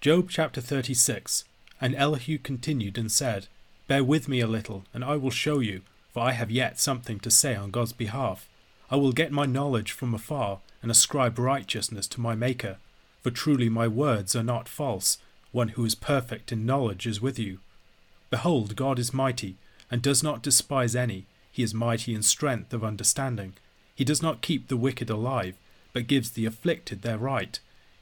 Job chapter 36 And Elihu continued and said, Bear with me a little, and I will show you, for I have yet something to say on God's behalf. I will get my knowledge from afar, and ascribe righteousness to my Maker. For truly my words are not false. One who is perfect in knowledge is with you. Behold, God is mighty, and does not despise any. He is mighty in strength of understanding. He does not keep the wicked alive, but gives the afflicted their right.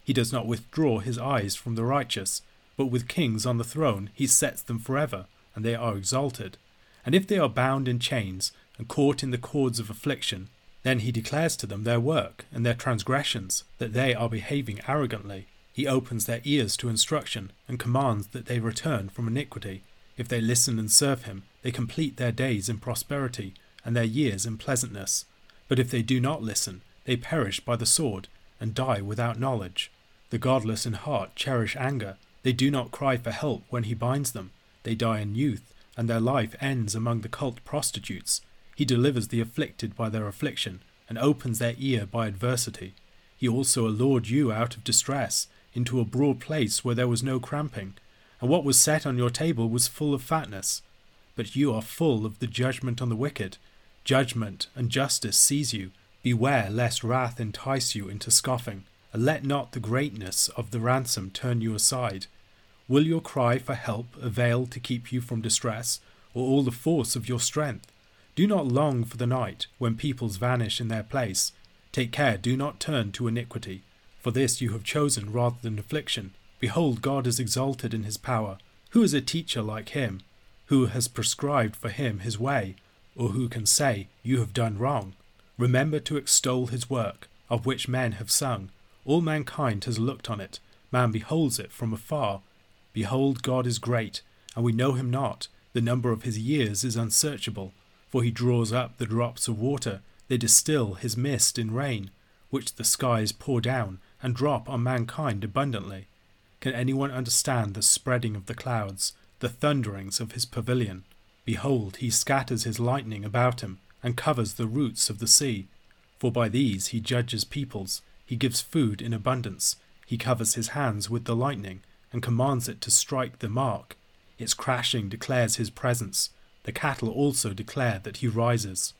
He does not withdraw his eyes from the righteous, but with kings on the throne he sets them forever, and they are exalted. And if they are bound in chains, and caught in the cords of affliction, then he declares to them their work and their transgressions, that they are behaving arrogantly. He opens their ears to instruction, and commands that they return from iniquity. If they listen and serve him, they complete their days in prosperity, and their years in pleasantness. But if they do not listen, they perish by the sword, and die without knowledge. The godless in heart cherish anger. They do not cry for help when he binds them. They die in youth, and their life ends among the cult prostitutes. He delivers the afflicted by their affliction, and opens their ear by adversity. He also allured you out of distress, into a broad place where there was no cramping, and what was set on your table was full of fatness. But you are full of the judgment on the wicked. Judgment and justice seize you. Beware lest wrath entice you into scoffing, let not the greatness of the ransom turn you aside. Will your cry for help avail to keep you from distress, or all the force of your strength? Do not long for the night, when peoples vanish in their place. Take care, do not turn to iniquity. For this you have chosen rather than affliction. Behold, God is exalted in his power. Who is a teacher like him? Who has prescribed for him his way? Or who can say, You have done wrong? Remember to extol his work, of which men have sung. All mankind has looked on it. Man beholds it from afar. Behold, God is great, and we know him not. The number of his years is unsearchable. For he draws up the drops of water, they distill his mist in rain, which the skies pour down and drop on mankind abundantly. Can anyone understand the spreading of the clouds, the thunderings of his pavilion? Behold, he scatters his lightning about him, and covers the roots of the sea. For by these he judges peoples, he gives food in abundance, he covers his hands with the lightning, and commands it to strike the mark. Its crashing declares his presence. The cattle also declare that he rises.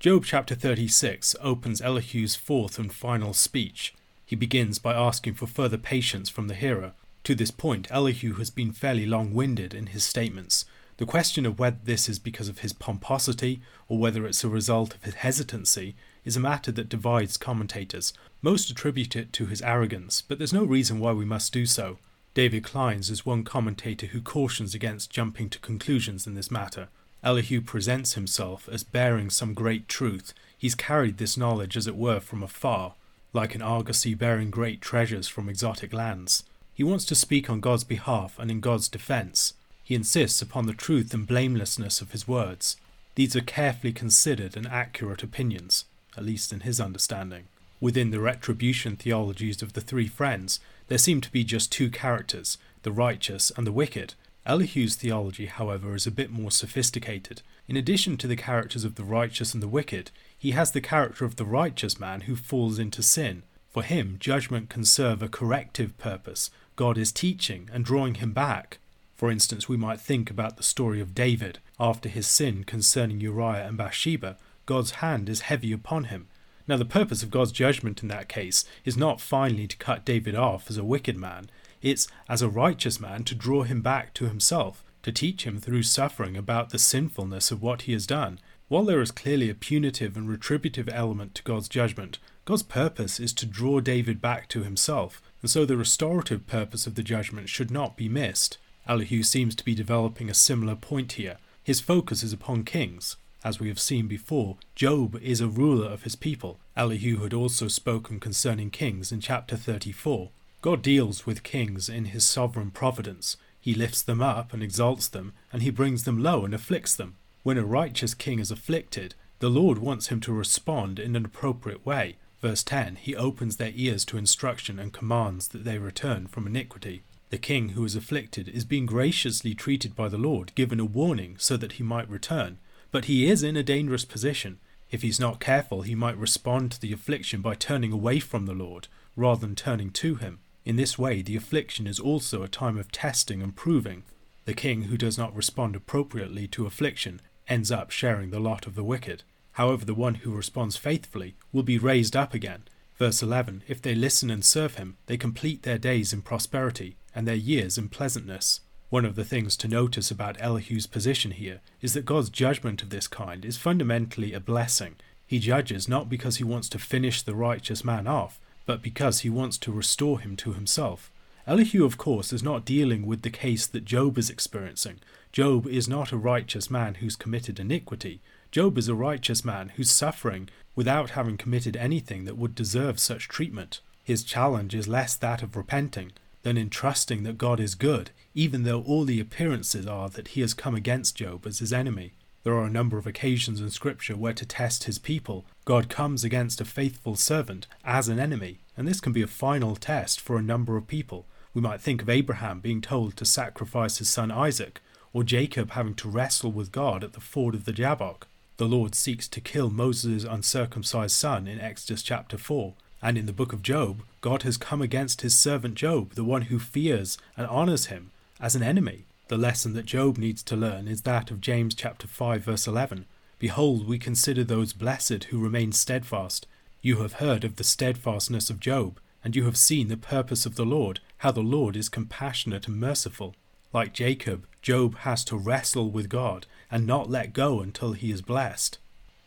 Job chapter 36 opens Elihu's fourth and final speech. He begins by asking for further patience from the hearer. To this point, Elihu has been fairly long winded in his statements. The question of whether this is because of his pomposity or whether it's a result of his hesitancy is a matter that divides commentators. Most attribute it to his arrogance, but there's no reason why we must do so. David Clines is one commentator who cautions against jumping to conclusions in this matter. Elihu presents himself as bearing some great truth. He's carried this knowledge, as it were, from afar, like an argosy bearing great treasures from exotic lands. He wants to speak on God's behalf and in God's defense. He insists upon the truth and blamelessness of his words. These are carefully considered and accurate opinions, at least in his understanding. Within the retribution theologies of the three friends, there seem to be just two characters, the righteous and the wicked. Elihu's theology, however, is a bit more sophisticated. In addition to the characters of the righteous and the wicked, he has the character of the righteous man who falls into sin. For him, judgment can serve a corrective purpose. God is teaching and drawing him back. For instance, we might think about the story of David. After his sin concerning Uriah and Bathsheba, God's hand is heavy upon him. Now, the purpose of God's judgment in that case is not finally to cut David off as a wicked man, it's as a righteous man to draw him back to himself, to teach him through suffering about the sinfulness of what he has done. While there is clearly a punitive and retributive element to God's judgment, God's purpose is to draw David back to himself, and so the restorative purpose of the judgment should not be missed. Elihu seems to be developing a similar point here. His focus is upon kings. As we have seen before, Job is a ruler of his people. Elihu had also spoken concerning kings in chapter 34. God deals with kings in his sovereign providence. He lifts them up and exalts them, and he brings them low and afflicts them. When a righteous king is afflicted, the Lord wants him to respond in an appropriate way. Verse 10 He opens their ears to instruction and commands that they return from iniquity. The king who is afflicted is being graciously treated by the Lord, given a warning so that he might return. But he is in a dangerous position. If he's not careful, he might respond to the affliction by turning away from the Lord rather than turning to him. In this way, the affliction is also a time of testing and proving. The king who does not respond appropriately to affliction ends up sharing the lot of the wicked. However, the one who responds faithfully will be raised up again. Verse 11 If they listen and serve him, they complete their days in prosperity and their years in pleasantness. One of the things to notice about Elihu's position here is that God's judgment of this kind is fundamentally a blessing. He judges not because he wants to finish the righteous man off, but because he wants to restore him to himself. Elihu, of course, is not dealing with the case that Job is experiencing. Job is not a righteous man who's committed iniquity. Job is a righteous man who's suffering without having committed anything that would deserve such treatment. His challenge is less that of repenting than in trusting that God is good even though all the appearances are that he has come against Job as his enemy. There are a number of occasions in Scripture where to test his people, God comes against a faithful servant as an enemy, and this can be a final test for a number of people. We might think of Abraham being told to sacrifice his son Isaac, or Jacob having to wrestle with God at the ford of the Jabbok. The Lord seeks to kill Moses' uncircumcised son in Exodus chapter 4, and in the book of Job, God has come against his servant Job, the one who fears and honors him, as an enemy. The lesson that Job needs to learn is that of James chapter 5 verse 11. Behold, we consider those blessed who remain steadfast. You have heard of the steadfastness of Job, and you have seen the purpose of the Lord, how the Lord is compassionate and merciful. Like Jacob, Job has to wrestle with God and not let go until he is blessed.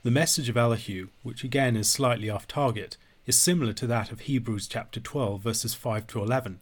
The message of Elihu, which again is slightly off target, is similar to that of Hebrews chapter 12 verses 5 to 11.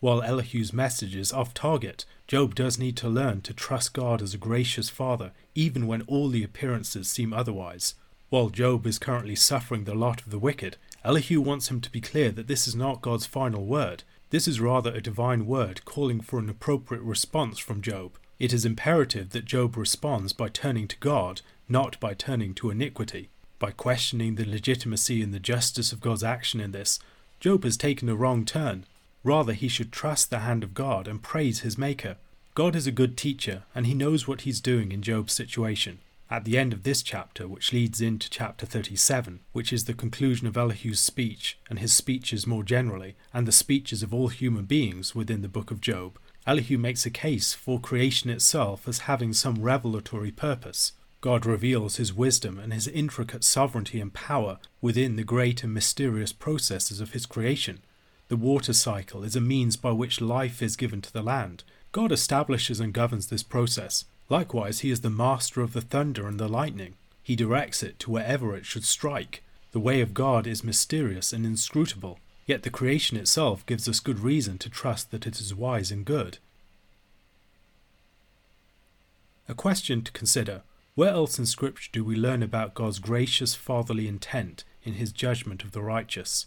While Elihu's message is off target, Job does need to learn to trust God as a gracious Father, even when all the appearances seem otherwise. While Job is currently suffering the lot of the wicked, Elihu wants him to be clear that this is not God's final word. This is rather a divine word calling for an appropriate response from Job. It is imperative that Job responds by turning to God, not by turning to iniquity. By questioning the legitimacy and the justice of God's action in this, Job has taken a wrong turn. Rather, he should trust the hand of God and praise his Maker. God is a good teacher, and he knows what he's doing in Job's situation. At the end of this chapter, which leads into chapter 37, which is the conclusion of Elihu's speech and his speeches more generally, and the speeches of all human beings within the book of Job, Elihu makes a case for creation itself as having some revelatory purpose. God reveals his wisdom and his intricate sovereignty and power within the great and mysterious processes of his creation. The water cycle is a means by which life is given to the land. God establishes and governs this process. Likewise, he is the master of the thunder and the lightning. He directs it to wherever it should strike. The way of God is mysterious and inscrutable, yet the creation itself gives us good reason to trust that it is wise and good. A question to consider where else in Scripture do we learn about God's gracious fatherly intent in his judgment of the righteous?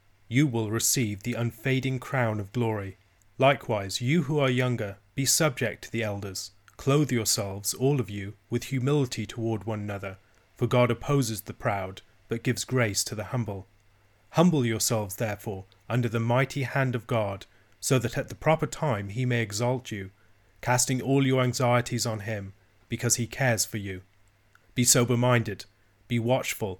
you will receive the unfading crown of glory. Likewise, you who are younger, be subject to the elders. Clothe yourselves, all of you, with humility toward one another, for God opposes the proud, but gives grace to the humble. Humble yourselves, therefore, under the mighty hand of God, so that at the proper time he may exalt you, casting all your anxieties on him, because he cares for you. Be sober minded, be watchful.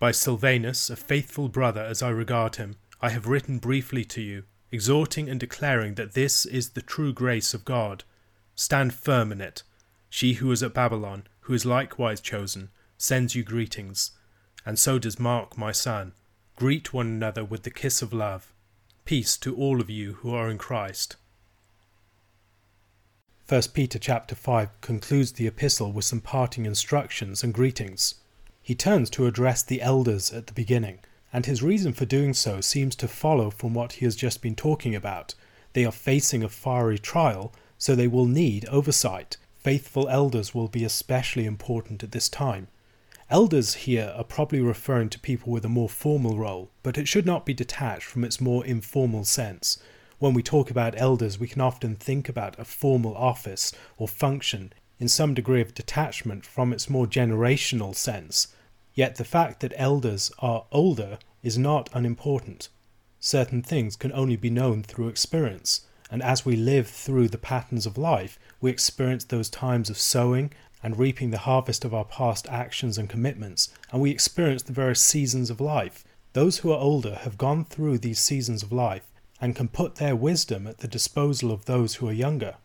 By Silvanus, a faithful brother as I regard him, I have written briefly to you, exhorting and declaring that this is the true grace of God. Stand firm in it. She who is at Babylon, who is likewise chosen, sends you greetings, and so does Mark my son. Greet one another with the kiss of love. Peace to all of you who are in Christ. 1 Peter chapter 5 concludes the epistle with some parting instructions and greetings. He turns to address the elders at the beginning, and his reason for doing so seems to follow from what he has just been talking about. They are facing a fiery trial, so they will need oversight. Faithful elders will be especially important at this time. Elders here are probably referring to people with a more formal role, but it should not be detached from its more informal sense when we talk about elders, we can often think about a formal office or function in some degree of detachment from its more generational sense. Yet the fact that elders are older is not unimportant. Certain things can only be known through experience, and as we live through the patterns of life, we experience those times of sowing and reaping the harvest of our past actions and commitments, and we experience the various seasons of life. Those who are older have gone through these seasons of life and can put their wisdom at the disposal of those who are younger.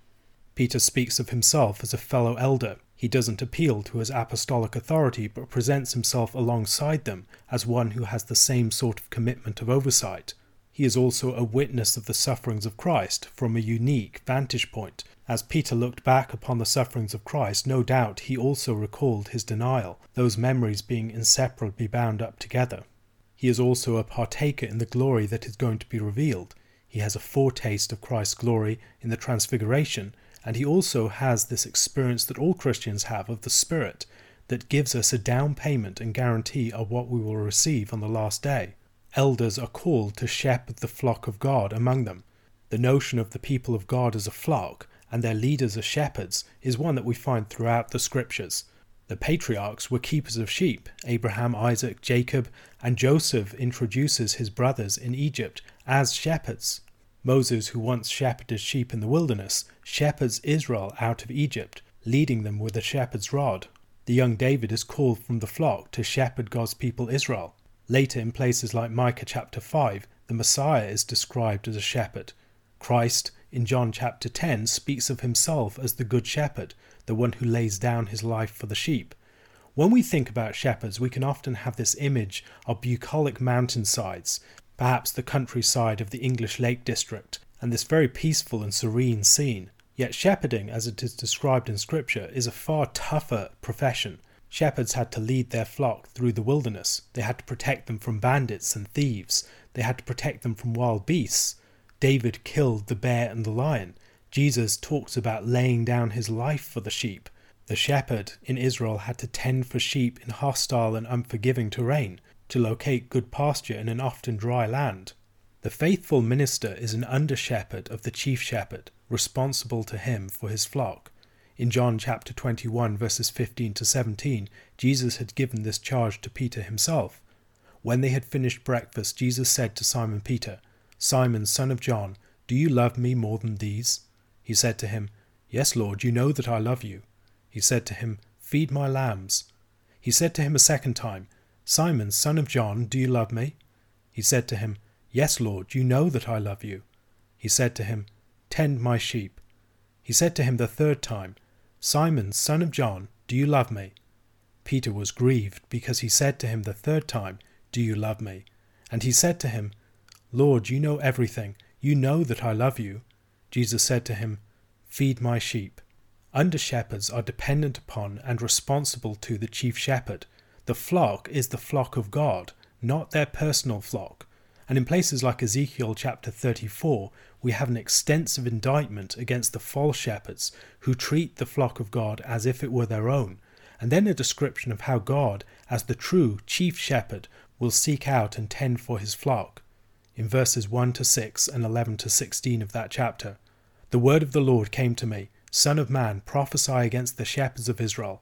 Peter speaks of himself as a fellow elder. He doesn't appeal to his apostolic authority, but presents himself alongside them as one who has the same sort of commitment of oversight. He is also a witness of the sufferings of Christ from a unique vantage point. As Peter looked back upon the sufferings of Christ, no doubt he also recalled his denial, those memories being inseparably bound up together. He is also a partaker in the glory that is going to be revealed. He has a foretaste of Christ's glory in the Transfiguration, and he also has this experience that all Christians have of the Spirit that gives us a down payment and guarantee of what we will receive on the last day. Elders are called to shepherd the flock of God among them. The notion of the people of God as a flock and their leaders as shepherds is one that we find throughout the scriptures. The patriarchs were keepers of sheep. Abraham, Isaac, Jacob, and Joseph introduces his brothers in Egypt as shepherds. Moses, who once shepherded sheep in the wilderness, shepherds Israel out of Egypt, leading them with a shepherd's rod. The young David is called from the flock to shepherd God's people Israel. Later, in places like Micah chapter 5, the Messiah is described as a shepherd. Christ, in John chapter 10, speaks of himself as the good shepherd, the one who lays down his life for the sheep. When we think about shepherds, we can often have this image of bucolic mountainsides, perhaps the countryside of the English Lake District, and this very peaceful and serene scene. Yet shepherding, as it is described in Scripture, is a far tougher profession. Shepherds had to lead their flock through the wilderness. They had to protect them from bandits and thieves. They had to protect them from wild beasts. David killed the bear and the lion. Jesus talks about laying down his life for the sheep. The shepherd in Israel had to tend for sheep in hostile and unforgiving terrain to locate good pasture in an often dry land. The faithful minister is an under shepherd of the chief shepherd, responsible to him for his flock. In John chapter 21, verses 15 to 17, Jesus had given this charge to Peter himself. When they had finished breakfast, Jesus said to Simon Peter, Simon, son of John, do you love me more than these? He said to him, Yes, Lord, you know that I love you. He said to him, Feed my lambs. He said to him a second time, Simon, son of John, do you love me? He said to him, Yes, Lord, you know that I love you. He said to him, Tend my sheep. He said to him the third time, Simon, son of John, do you love me? Peter was grieved because he said to him the third time, Do you love me? And he said to him, Lord, you know everything. You know that I love you. Jesus said to him, Feed my sheep. Under shepherds are dependent upon and responsible to the chief shepherd the flock is the flock of God, not their personal flock. And in places like Ezekiel chapter 34, we have an extensive indictment against the false shepherds who treat the flock of God as if it were their own, and then a description of how God, as the true chief shepherd, will seek out and tend for his flock. In verses 1 to 6 and 11 to 16 of that chapter, the word of the Lord came to me Son of man, prophesy against the shepherds of Israel.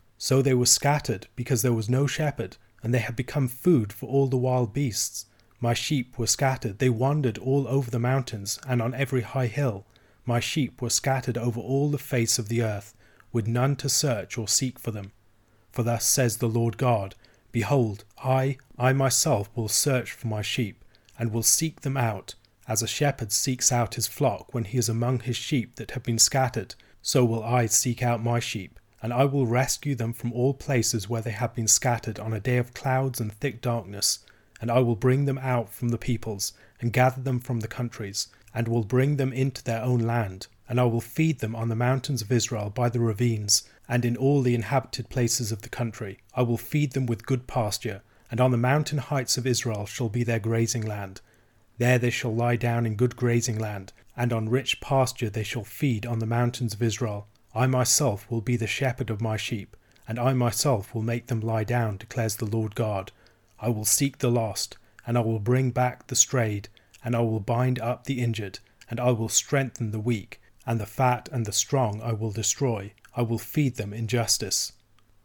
So they were scattered, because there was no shepherd, and they had become food for all the wild beasts. My sheep were scattered, they wandered all over the mountains and on every high hill. My sheep were scattered over all the face of the earth, with none to search or seek for them. For thus says the Lord God Behold, I, I myself will search for my sheep, and will seek them out, as a shepherd seeks out his flock when he is among his sheep that have been scattered, so will I seek out my sheep, and I will rescue them from all places where they have been scattered on a day of clouds and thick darkness and I will bring them out from the peoples, and gather them from the countries, and will bring them into their own land. And I will feed them on the mountains of Israel by the ravines, and in all the inhabited places of the country. I will feed them with good pasture, and on the mountain heights of Israel shall be their grazing land. There they shall lie down in good grazing land, and on rich pasture they shall feed on the mountains of Israel. I myself will be the shepherd of my sheep, and I myself will make them lie down, declares the Lord God. I will seek the lost, and I will bring back the strayed, and I will bind up the injured, and I will strengthen the weak, and the fat and the strong I will destroy. I will feed them in justice.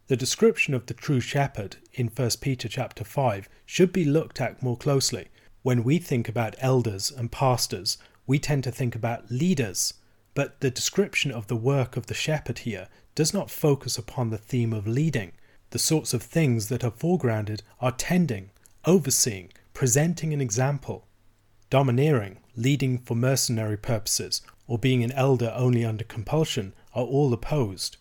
The description of the true shepherd in 1 Peter chapter 5 should be looked at more closely. When we think about elders and pastors, we tend to think about leaders, but the description of the work of the shepherd here does not focus upon the theme of leading. The sorts of things that are foregrounded are tending, overseeing, presenting an example, domineering, leading for mercenary purposes, or being an elder only under compulsion are all opposed.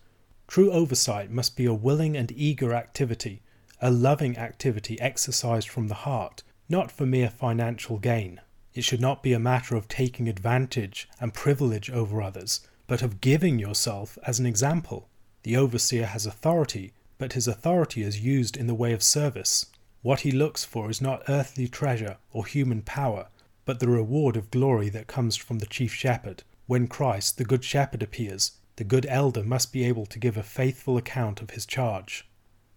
True oversight must be a willing and eager activity, a loving activity exercised from the heart, not for mere financial gain. It should not be a matter of taking advantage and privilege over others, but of giving yourself as an example. The overseer has authority but his authority is used in the way of service. What he looks for is not earthly treasure or human power, but the reward of glory that comes from the chief shepherd. When Christ, the good shepherd, appears, the good elder must be able to give a faithful account of his charge.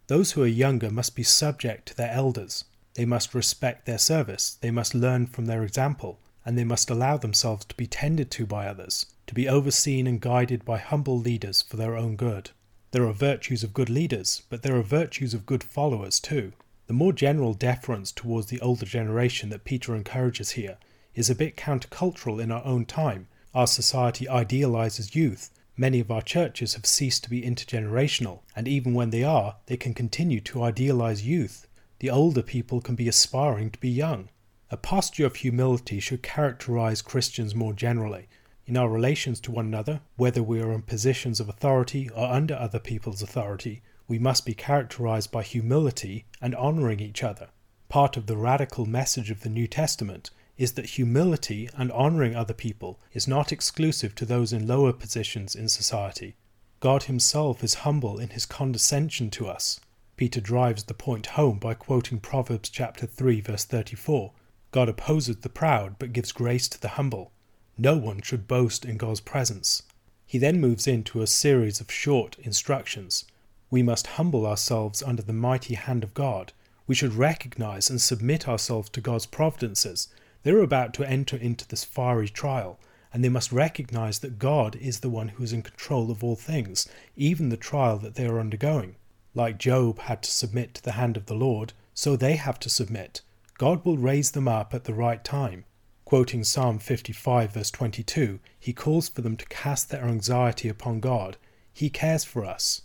Those who are younger must be subject to their elders. They must respect their service, they must learn from their example, and they must allow themselves to be tended to by others, to be overseen and guided by humble leaders for their own good. There are virtues of good leaders, but there are virtues of good followers too. The more general deference towards the older generation that Peter encourages here is a bit countercultural in our own time. Our society idealizes youth. Many of our churches have ceased to be intergenerational, and even when they are, they can continue to idealize youth. The older people can be aspiring to be young. A posture of humility should characterize Christians more generally, in our relations to one another, whether we are in positions of authority or under other people's authority, we must be characterized by humility and honoring each other. Part of the radical message of the New Testament is that humility and honoring other people is not exclusive to those in lower positions in society. God Himself is humble in His condescension to us. Peter drives the point home by quoting Proverbs chapter 3 verse 34. God opposes the proud but gives grace to the humble. No one should boast in God's presence. He then moves into a series of short instructions. We must humble ourselves under the mighty hand of God. We should recognize and submit ourselves to God's providences. They are about to enter into this fiery trial, and they must recognize that God is the one who is in control of all things, even the trial that they are undergoing. Like Job had to submit to the hand of the Lord, so they have to submit. God will raise them up at the right time. Quoting Psalm 55, verse 22, he calls for them to cast their anxiety upon God. He cares for us.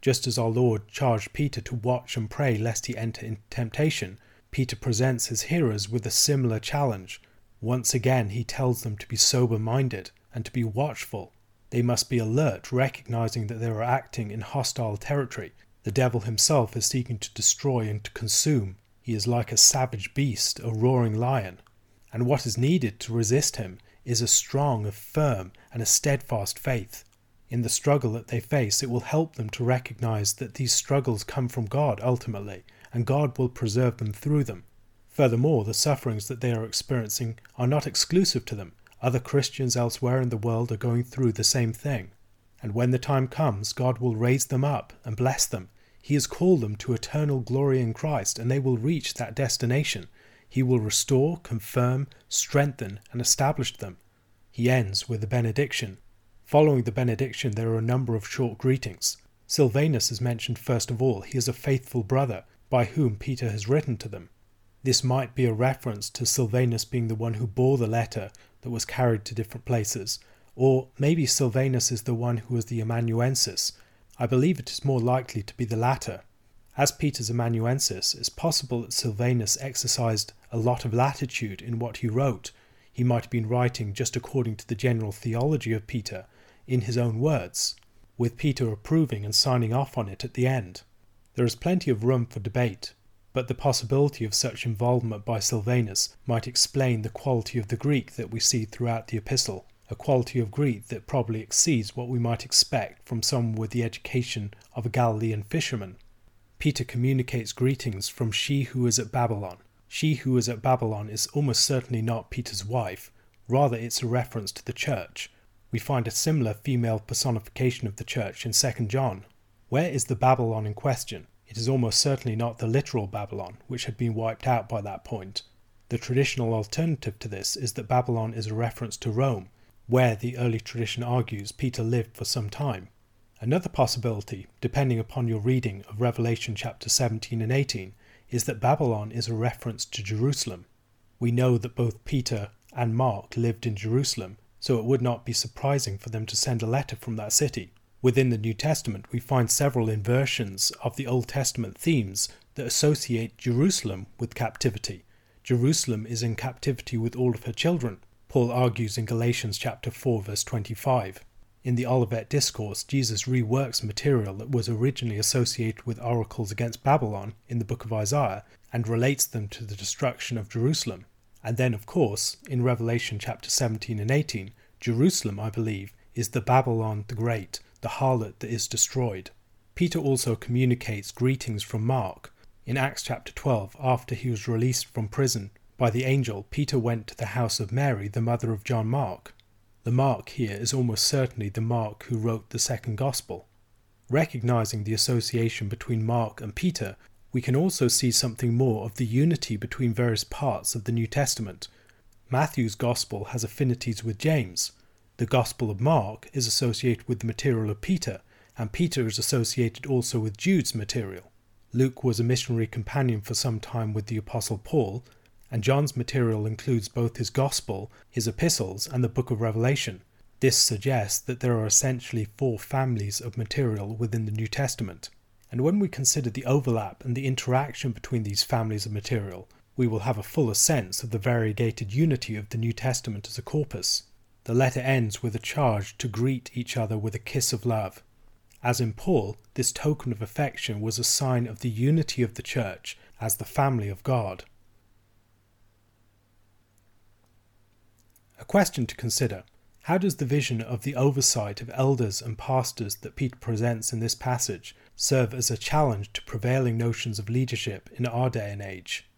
Just as our Lord charged Peter to watch and pray lest he enter into temptation, Peter presents his hearers with a similar challenge. Once again, he tells them to be sober minded and to be watchful. They must be alert, recognizing that they are acting in hostile territory. The devil himself is seeking to destroy and to consume. He is like a savage beast, a roaring lion. And what is needed to resist him is a strong, a firm, and a steadfast faith. In the struggle that they face, it will help them to recognize that these struggles come from God ultimately, and God will preserve them through them. Furthermore, the sufferings that they are experiencing are not exclusive to them. Other Christians elsewhere in the world are going through the same thing. And when the time comes, God will raise them up and bless them. He has called them to eternal glory in Christ, and they will reach that destination. He will restore, confirm, strengthen, and establish them. He ends with a benediction. Following the benediction, there are a number of short greetings. Silvanus is mentioned first of all. He is a faithful brother, by whom Peter has written to them. This might be a reference to Silvanus being the one who bore the letter that was carried to different places, or maybe Silvanus is the one who was the amanuensis. I believe it is more likely to be the latter. As Peter's amanuensis, it's possible that Silvanus exercised a lot of latitude in what he wrote. He might have been writing just according to the general theology of Peter, in his own words, with Peter approving and signing off on it at the end. There is plenty of room for debate, but the possibility of such involvement by Silvanus might explain the quality of the Greek that we see throughout the epistle, a quality of Greek that probably exceeds what we might expect from someone with the education of a Galilean fisherman. Peter communicates greetings from she who is at Babylon. She who is at Babylon is almost certainly not Peter's wife, rather, it's a reference to the church. We find a similar female personification of the church in 2 John. Where is the Babylon in question? It is almost certainly not the literal Babylon, which had been wiped out by that point. The traditional alternative to this is that Babylon is a reference to Rome, where the early tradition argues Peter lived for some time. Another possibility, depending upon your reading of Revelation chapter 17 and 18, is that Babylon is a reference to Jerusalem. We know that both Peter and Mark lived in Jerusalem, so it would not be surprising for them to send a letter from that city. Within the New Testament, we find several inversions of the Old Testament themes that associate Jerusalem with captivity. Jerusalem is in captivity with all of her children, Paul argues in Galatians chapter 4 verse 25. In the Olivet Discourse, Jesus reworks material that was originally associated with oracles against Babylon in the book of Isaiah and relates them to the destruction of Jerusalem. And then, of course, in Revelation chapter 17 and 18, Jerusalem, I believe, is the Babylon the Great, the harlot that is destroyed. Peter also communicates greetings from Mark. In Acts chapter 12, after he was released from prison by the angel, Peter went to the house of Mary, the mother of John Mark. The Mark here is almost certainly the Mark who wrote the second Gospel. Recognizing the association between Mark and Peter, we can also see something more of the unity between various parts of the New Testament. Matthew's Gospel has affinities with James, the Gospel of Mark is associated with the material of Peter, and Peter is associated also with Jude's material. Luke was a missionary companion for some time with the Apostle Paul, and John's material includes both his Gospel, his epistles, and the book of Revelation. This suggests that there are essentially four families of material within the New Testament. And when we consider the overlap and the interaction between these families of material, we will have a fuller sense of the variegated unity of the New Testament as a corpus. The letter ends with a charge to greet each other with a kiss of love. As in Paul, this token of affection was a sign of the unity of the church as the family of God. A question to consider How does the vision of the oversight of elders and pastors that Peter presents in this passage serve as a challenge to prevailing notions of leadership in our day and age?